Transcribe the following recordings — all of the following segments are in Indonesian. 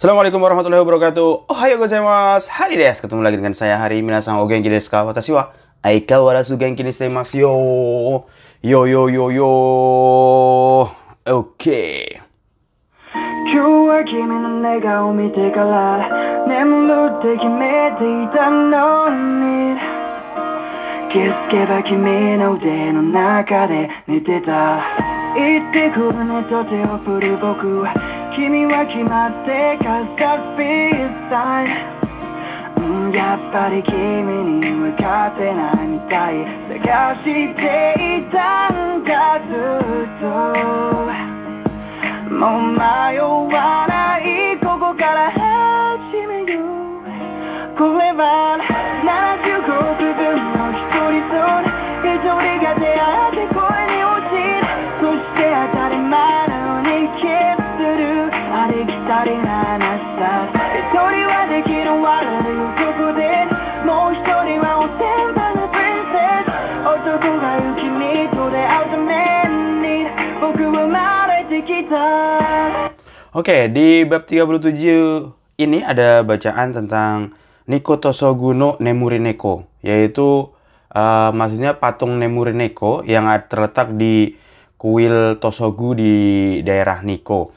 Assalamualaikum warahmatullahi wabarakatuh. Ohayo gozaimasu. Hari desu. Ketemu lagi dengan saya Hari. Minasan o genki desu ka? Watashi wa aikawarazu genki ni shitemasu yo. Yo yo yo yo. Oke. 今日は君の笑顔を見てから眠るって決めていたのに気づけば君の腕の中で寝てた言ってくるねと手を振る僕君は決まって Cause that feels fine うんやっぱり君に分かってないみたい。探していたんだずっと。もう迷わないここから始めよう。これは75分の一人ゾーン一人が出会って Oke, okay, di bab 37 ini ada bacaan tentang Niko Tosoguno Nemurineko, yaitu uh, maksudnya patung Nemurineko yang terletak di kuil Tosogu di daerah Niko.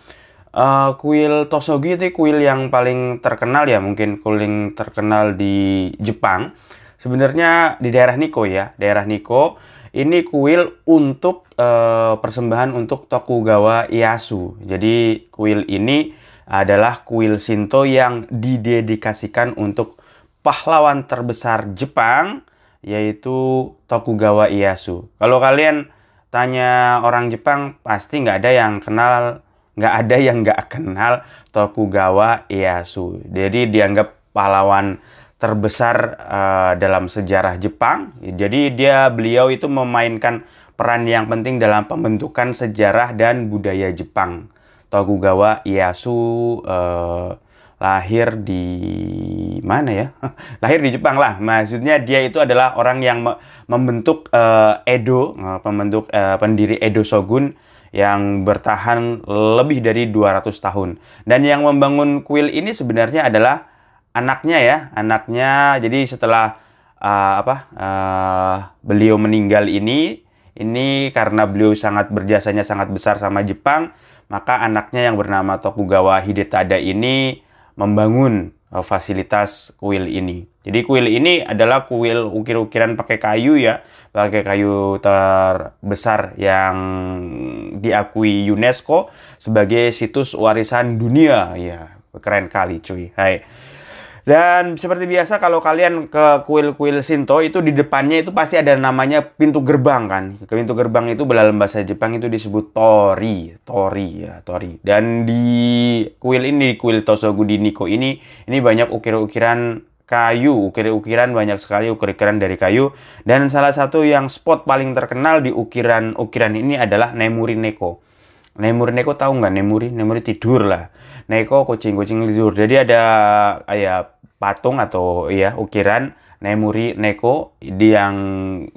Uh, kuil Tosogu itu kuil yang paling terkenal ya, mungkin kuil terkenal di Jepang. Sebenarnya di daerah Niko ya, daerah Niko ini kuil untuk uh, persembahan untuk Tokugawa Ieyasu. Jadi kuil ini adalah kuil Shinto yang didedikasikan untuk pahlawan terbesar Jepang yaitu Tokugawa Ieyasu. Kalau kalian tanya orang Jepang pasti nggak ada yang kenal nggak ada yang nggak kenal Tokugawa Ieyasu. Jadi dianggap pahlawan terbesar uh, dalam sejarah Jepang. Jadi dia beliau itu memainkan peran yang penting dalam pembentukan sejarah dan budaya Jepang. Tokugawa Ieyasu uh, lahir di mana ya? lahir di Jepang lah. Maksudnya dia itu adalah orang yang me membentuk uh, Edo, pembentuk uh, pendiri Edo Shogun yang bertahan lebih dari 200 tahun. Dan yang membangun kuil ini sebenarnya adalah anaknya ya, anaknya. Jadi setelah uh, apa uh, beliau meninggal ini, ini karena beliau sangat berjasanya sangat besar sama Jepang, maka anaknya yang bernama Tokugawa Hidetada ini membangun uh, fasilitas kuil ini. Jadi kuil ini adalah kuil ukir-ukiran pakai kayu ya, pakai kayu terbesar yang diakui UNESCO sebagai situs warisan dunia. Ya, keren kali cuy. Hai. Dan seperti biasa kalau kalian ke kuil-kuil Shinto itu di depannya itu pasti ada namanya pintu gerbang kan. Ke pintu gerbang itu dalam bahasa Jepang itu disebut tori, tori ya, tori. Dan di kuil ini, kuil di Niko ini, ini banyak ukir-ukiran kayu, ukir-ukiran banyak sekali ukir-ukiran dari kayu. Dan salah satu yang spot paling terkenal di ukiran-ukiran ini adalah Nemuri Neko. Nemuri Neko tahu nggak Nemuri? Nemuri tidur lah. Neko kucing-kucing tidur. Jadi ada kayak patung atau ya ukiran Nemuri Neko di yang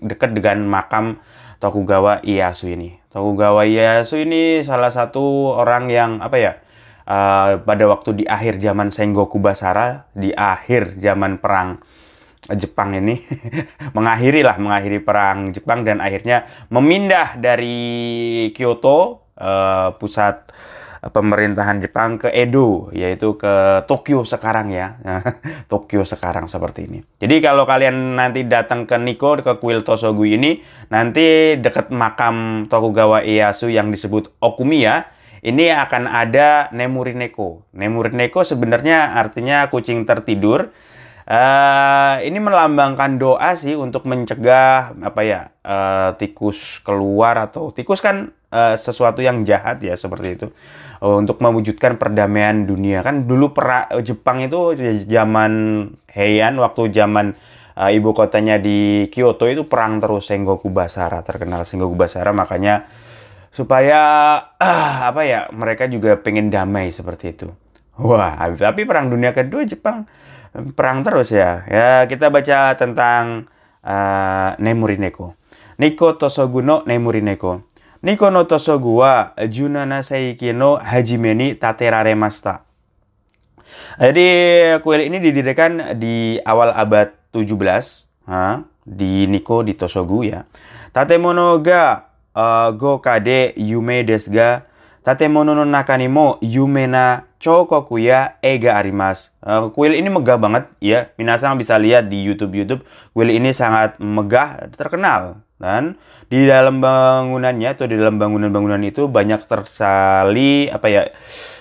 dekat dengan makam Tokugawa Ieyasu ini. Tokugawa Ieyasu ini salah satu orang yang apa ya? Uh, pada waktu di akhir zaman Sengoku Basara, di akhir zaman perang Jepang ini mengakhiri lah mengakhiri perang Jepang dan akhirnya memindah dari Kyoto uh, pusat pemerintahan Jepang ke Edo, yaitu ke Tokyo sekarang ya. Tokyo sekarang seperti ini. Jadi kalau kalian nanti datang ke Nikko, ke kuil Tosogu ini, nanti dekat makam Tokugawa Ieyasu yang disebut Okumiya, ini akan ada Nemuri Neko. Nemuri Neko sebenarnya artinya kucing tertidur. Uh, ini melambangkan doa sih untuk mencegah apa ya uh, tikus keluar atau tikus kan uh, sesuatu yang jahat ya seperti itu uh, untuk mewujudkan perdamaian dunia kan dulu pera Jepang itu zaman Heian waktu zaman uh, ibu kotanya di Kyoto itu perang terus Sengoku Basara terkenal Sengoku Basara makanya supaya uh, apa ya mereka juga pengen damai seperti itu wah tapi perang dunia kedua Jepang perang terus ya. Ya, kita baca tentang uh, Nemuri Neko. Niko Tosogu no Nemuri Neko. Niko no Tosogu wa Junana Seiki no Hajime ni tateraremashita. Jadi kuil ini didirikan di awal abad 17 ha, di Nikko di Tosogu ya. Tatemono ga uh, go kade yume desu ga tatemono no naka ni mo yume na chokoku ya ega arimas. Uh, kuil ini megah banget ya. Minasang bisa lihat di YouTube-YouTube. Kuil ini sangat megah, terkenal dan di dalam bangunannya atau di dalam bangunan-bangunan itu banyak tersali apa ya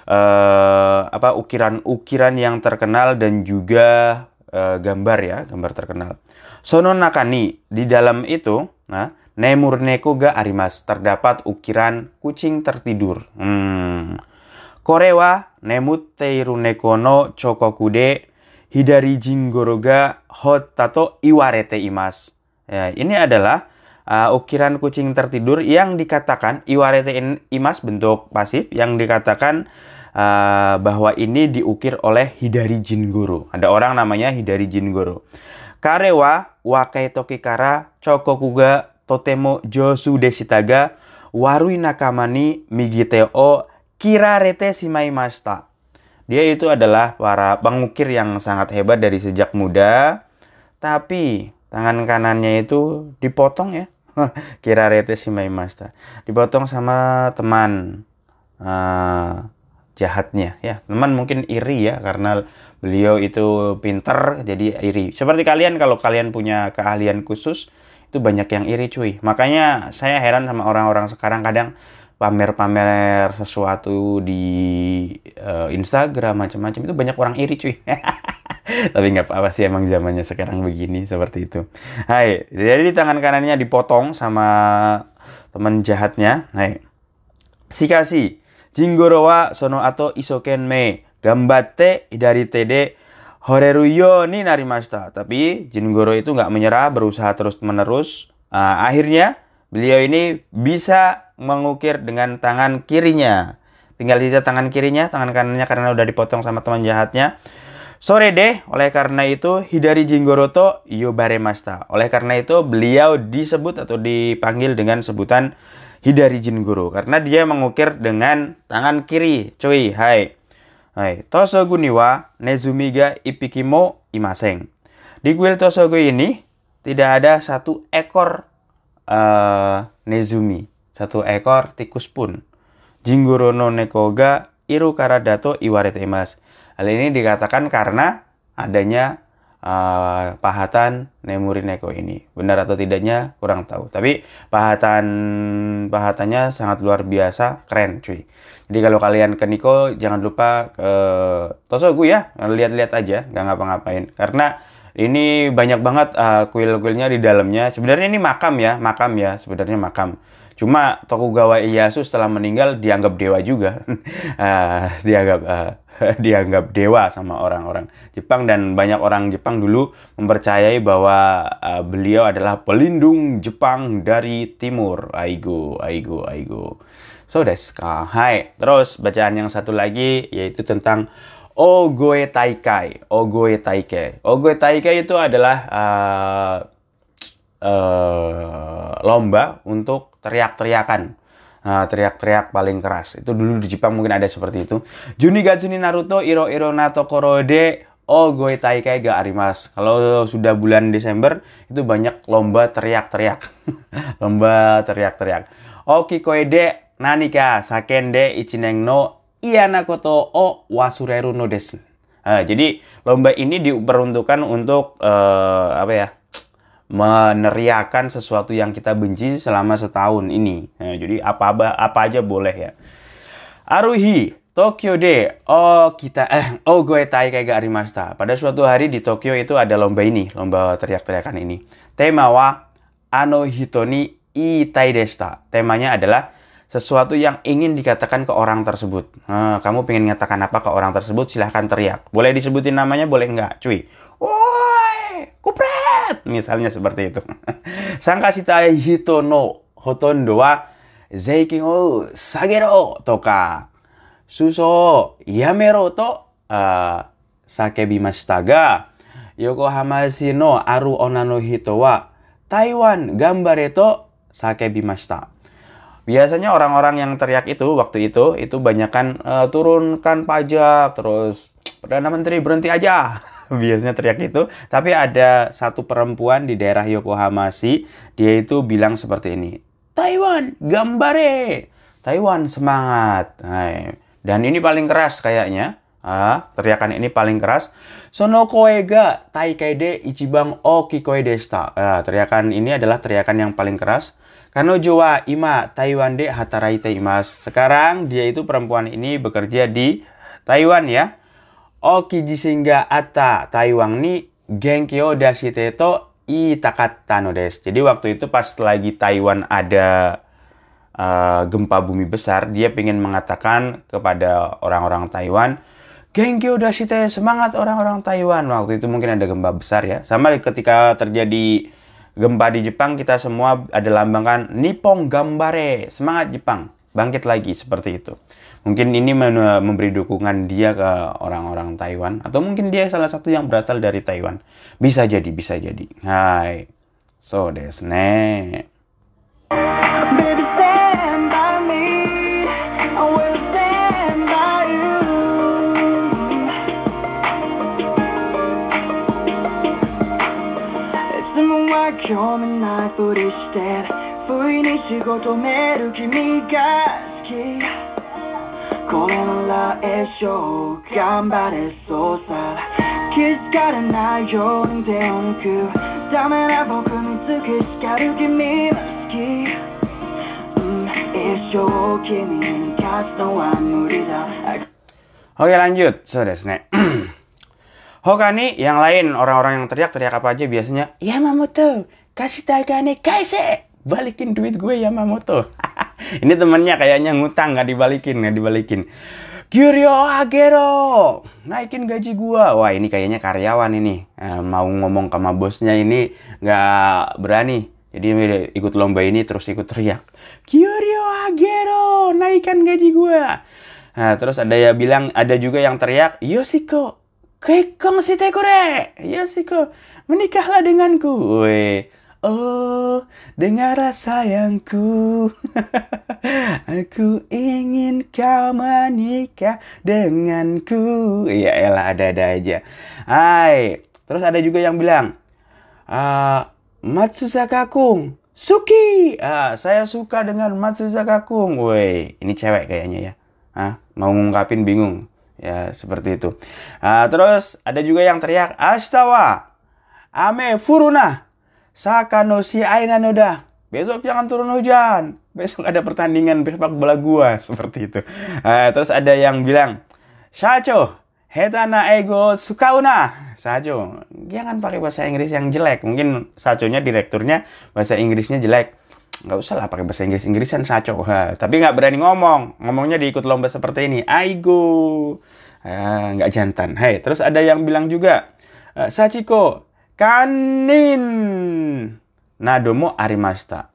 uh, apa ukiran-ukiran yang terkenal dan juga uh, gambar ya gambar terkenal. Sono nakani di dalam itu, nah nemur neko ga arimas terdapat ukiran kucing tertidur. Hmm. Korewa nemut teiru neko no chokokude hidari jingoro ga hotato iwarete imas. Ya, ini adalah uh, ukiran kucing tertidur yang dikatakan iwarete imas bentuk pasif yang dikatakan uh, bahwa ini diukir oleh Hidari Jingoro. Ada orang namanya Hidari Jingoro. Karewa wakai tokikara chokokuga totemo josu desitaga warui nakamani migiteo kirarete simaimashita. Dia itu adalah para pengukir yang sangat hebat dari sejak muda, tapi tangan kanannya itu dipotong ya. Kira rete si Maimasta dipotong sama teman uh, jahatnya ya. Teman mungkin iri ya karena beliau itu pinter jadi iri. Seperti kalian kalau kalian punya keahlian khusus itu banyak yang iri cuy. Makanya saya heran sama orang-orang sekarang kadang pamer-pamer sesuatu di uh, Instagram macam-macam itu banyak orang iri cuy. Tapi nggak apa-apa sih emang zamannya sekarang begini seperti itu. Hai jadi di tangan kanannya dipotong sama teman jahatnya. Hai. Shikashi Jingoro wa sono ato isoken me gambatte dari tede horeruyo ni narimashita tapi Jingoro itu nggak menyerah berusaha terus menerus uh, akhirnya beliau ini bisa mengukir dengan tangan kirinya tinggal sisa tangan kirinya tangan kanannya karena udah dipotong sama teman jahatnya Sore deh, oleh karena itu Hidari Jinggoroto Yobaremasta. Oleh karena itu beliau disebut atau dipanggil dengan sebutan Hidari Jinggoro karena dia mengukir dengan tangan kiri. Cuy, hai. Hai, Tosogu niwa Nezumi ga ipikimo imaseng. Di kuil Tosogu ini tidak ada satu ekor uh, Nezumi, satu ekor tikus pun. Jinggoro no neko ga iru karadato iwarete imas Hal ini dikatakan karena adanya uh, pahatan Nemurineko ini. Benar atau tidaknya kurang tahu. Tapi pahatan pahatannya sangat luar biasa, keren cuy. Jadi kalau kalian ke Niko jangan lupa ke Tosogu ya, lihat-lihat aja, nggak ngapa-ngapain. Karena ini banyak banget uh, kuil-kuilnya di dalamnya. Sebenarnya ini makam ya, makam ya, sebenarnya makam. Cuma Tokugawa Ieyasu setelah meninggal dianggap dewa juga. uh, dianggap uh, dianggap dewa sama orang-orang Jepang dan banyak orang Jepang dulu mempercayai bahwa uh, beliau adalah pelindung Jepang dari timur. Aigo, aigo, aigo. So desu Hai. Terus bacaan yang satu lagi yaitu tentang Ogoe Taikai. Ogoe Taikai. Ogoe Taikai itu adalah uh, uh, lomba untuk teriak-teriakan teriak-teriak paling keras. Itu dulu di Jepang mungkin ada seperti itu. Juni Gatsuni Naruto Iro Iro Nato Korode Oh Goe Taikai ga arimas. Kalau sudah bulan Desember itu banyak lomba teriak-teriak. lomba teriak-teriak. Oki koede nanika sakende ichineng no ianakoto o wasureru no desu. Nah, jadi lomba ini diperuntukkan untuk uh, apa ya? Meneriakan sesuatu yang kita benci selama setahun ini. Nah, jadi apa apa aja boleh ya. Aruhi Tokyo de oh kita eh oh gue tai kayak gak arimasta. Pada suatu hari di Tokyo itu ada lomba ini, lomba teriak-teriakan ini. Tema wa ano hitoni itai desta. Temanya adalah sesuatu yang ingin dikatakan ke orang tersebut. Nah, kamu pengen ngatakan apa ke orang tersebut? Silahkan teriak. Boleh disebutin namanya, boleh nggak, cuy? Woi, kupret! misalnya seperti itu. Sangkashita hito no hotondo wa zeikin o sagero toka suso yamero to uh, sakebimashita ga Yokohama shi no aru ona no hito wa Taiwan gambare to sakebimashita. Biasanya orang-orang yang teriak itu waktu itu itu banyakkan uh, turunkan pajak terus Perdana Menteri berhenti aja. Biasanya teriak itu. Tapi ada satu perempuan di daerah Yokohama sih, dia itu bilang seperti ini. Taiwan, gambare. Taiwan, semangat. Hai. Dan ini paling keras kayaknya. Ah, teriakan ini paling keras. Sono koe ga taikaide ichibang o kikoe desta. Ah, teriakan ini adalah teriakan yang paling keras. Kano jowa ima Taiwan de hatarai imas. Sekarang dia itu perempuan ini bekerja di Taiwan ya. Oki jisinga ata Taiwan ni genkyo dashite to itakatta no. Jadi waktu itu pas lagi Taiwan ada uh, gempa bumi besar, dia ingin mengatakan kepada orang-orang Taiwan, Genkyo dashite, semangat orang-orang Taiwan. Waktu itu mungkin ada gempa besar ya. Sama ketika terjadi gempa di Jepang, kita semua ada lambangkan Nippon Gambare, semangat Jepang, bangkit lagi seperti itu. Mungkin ini memberi dukungan dia ke orang-orang Taiwan atau mungkin dia salah satu yang berasal dari Taiwan. Bisa jadi, bisa jadi. Hai. So desu ne. Baby, stand by me. I して不意に仕事める君が好きこれなら一生頑張れそうさ気づかれないように手を抜くダメな僕に突き叱る君は好きうん一生君に勝つのは無理だ Oke lanjut, so desu ne. Hoka nih, yang lain orang-orang yang teriak teriak apa aja biasanya Yamamoto, kasih tagane kaise, balikin duit gue Yamamoto. Ini temennya kayaknya ngutang nggak dibalikin nggak dibalikin. Kyuryo agero, naikin gaji gua. Wah ini kayaknya karyawan ini Eh, mau ngomong sama bosnya ini nggak berani. Jadi ikut lomba ini terus ikut teriak. Kyuryo agero, naikkan gaji gua. Nah, terus ada yang bilang, ada juga yang teriak, Yoshiko, kekong shite kure. Yoshiko, menikahlah denganku. Weh. Oh, dengarlah sayangku. Aku ingin kau menikah denganku. Ya elah, ada-ada aja. Hai. Terus ada juga yang bilang, ah, Matsusaka Kung, Suki. Ah, saya suka dengan Matsusaka Kung. Woi, ini cewek kayaknya ya. Ah, mau ngungkapin bingung. Ya, seperti itu. Ah, terus ada juga yang teriak, Ashtawa, Ame Furuna, Sakano si Aina Noda. Besok jangan turun hujan. Besok ada pertandingan sepak bola gua. Seperti itu. Ah, terus ada yang bilang, Shacho, Hetana ego sukauna. Sajo, jangan pakai bahasa Inggris yang jelek. Mungkin Sachonya direkturnya bahasa Inggrisnya jelek nggak usah lah pakai bahasa Inggris Inggrisan saco ha, tapi nggak berani ngomong ngomongnya diikut lomba seperti ini aigo Ah, nggak jantan Hai terus ada yang bilang juga eh, Sachiko kanin nadomo arimashita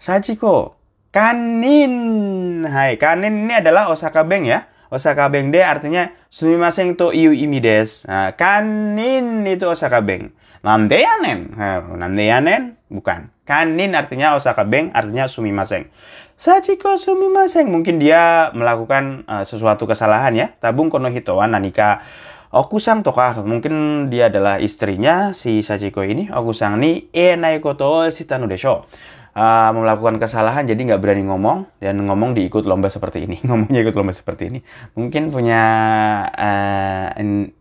Sachiko kanin Hai kanin ini adalah Osaka Bank ya Osaka Bank de artinya sumimasen to iu imi desu. Nah, kanin itu Osaka Bank. Nandeyanen. Nah, nandeyanen bukan. Kanin artinya Osaka Bank artinya sumimasen. Sachiko sumimasen. Mungkin dia melakukan uh, sesuatu kesalahan ya. Tabung kono hitowa nanika Okusang toka. Mungkin dia adalah istrinya si Sachiko ini. Okusang ni enai koto shitanu desho. Uh, melakukan kesalahan jadi nggak berani ngomong. Dan ngomong diikut lomba seperti ini. Ngomongnya ikut lomba seperti ini. Mungkin punya uh,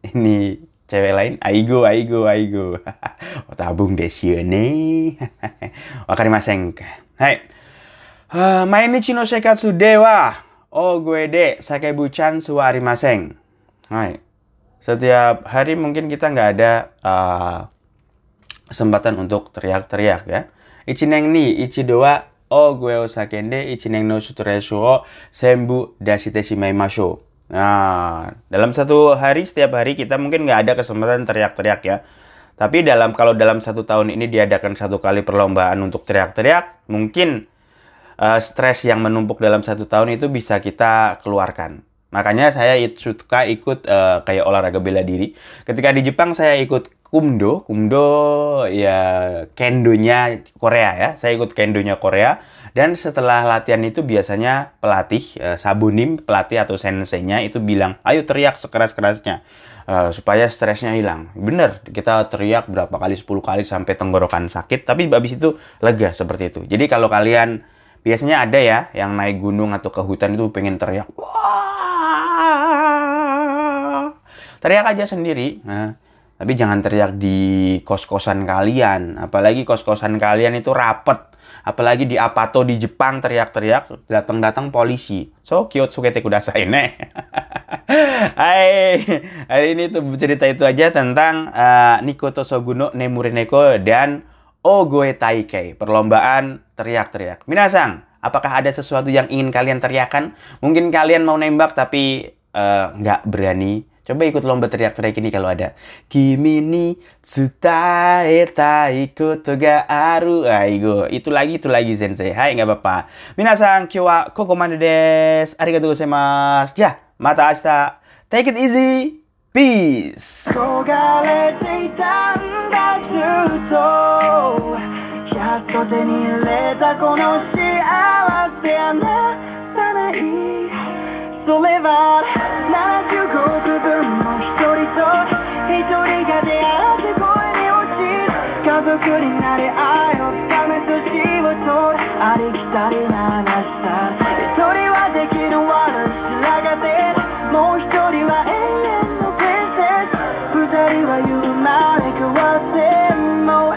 ini cewek lain. Aigo aigo aigo. Oh, tabung desione wakarimasen hai. Uh, mainichi no sekatsu de wa o gue de sakebuchan su arimasen hai setiap hari mungkin kita nggak ada uh, kesempatan untuk teriak-teriak ya Ichineng ni ichido wa o gue o sakende ichineng no suturesu o sembu dashite shimaimashou. Nah, dalam satu hari, setiap hari kita mungkin nggak ada kesempatan teriak-teriak ya. Tapi dalam kalau dalam satu tahun ini diadakan satu kali perlombaan untuk teriak-teriak, mungkin uh, stres yang menumpuk dalam satu tahun itu bisa kita keluarkan. Makanya saya suka ikut eh, kayak olahraga bela diri. Ketika di Jepang saya ikut kumdo, kumdo ya kendonya Korea ya. Saya ikut kendonya Korea dan setelah latihan itu biasanya pelatih eh, sabunim pelatih atau senseinya itu bilang, "Ayo teriak sekeras-kerasnya." eh, supaya stresnya hilang. Bener, kita teriak berapa kali, 10 kali sampai tenggorokan sakit, tapi habis itu lega seperti itu. Jadi kalau kalian biasanya ada ya yang naik gunung atau ke hutan itu pengen teriak, wah, teriak aja sendiri. Nah, tapi jangan teriak di kos-kosan kalian, apalagi kos-kosan kalian itu rapet. Apalagi di Apato di Jepang teriak-teriak, datang-datang polisi. So, cute sukete kudasai ne. Hai, hari ini tuh cerita itu aja tentang uh, Nikoto Soguno Nemurineko dan Ogoe Taikei, perlombaan teriak-teriak. Minasang, apakah ada sesuatu yang ingin kalian teriakan? Mungkin kalian mau nembak tapi eh, nggak berani. Coba ikut lomba teriak-teriak ini kalau ada. Kimi ni tsutae tai koto ga aru. Aigo, itu lagi, itu lagi sensei. Hai, nggak apa-apa. Minasang, kyo wa koko mane desu. Arigatou gozaimasu. Ja, mata ashita. Take it easy. Peace. 焦がれていたんだずっとやっと手に入れたこの幸せあなたないそれは75区 分も一人と一人が出会って恋に落ちる家族になり愛を深め年を取るありきたりな話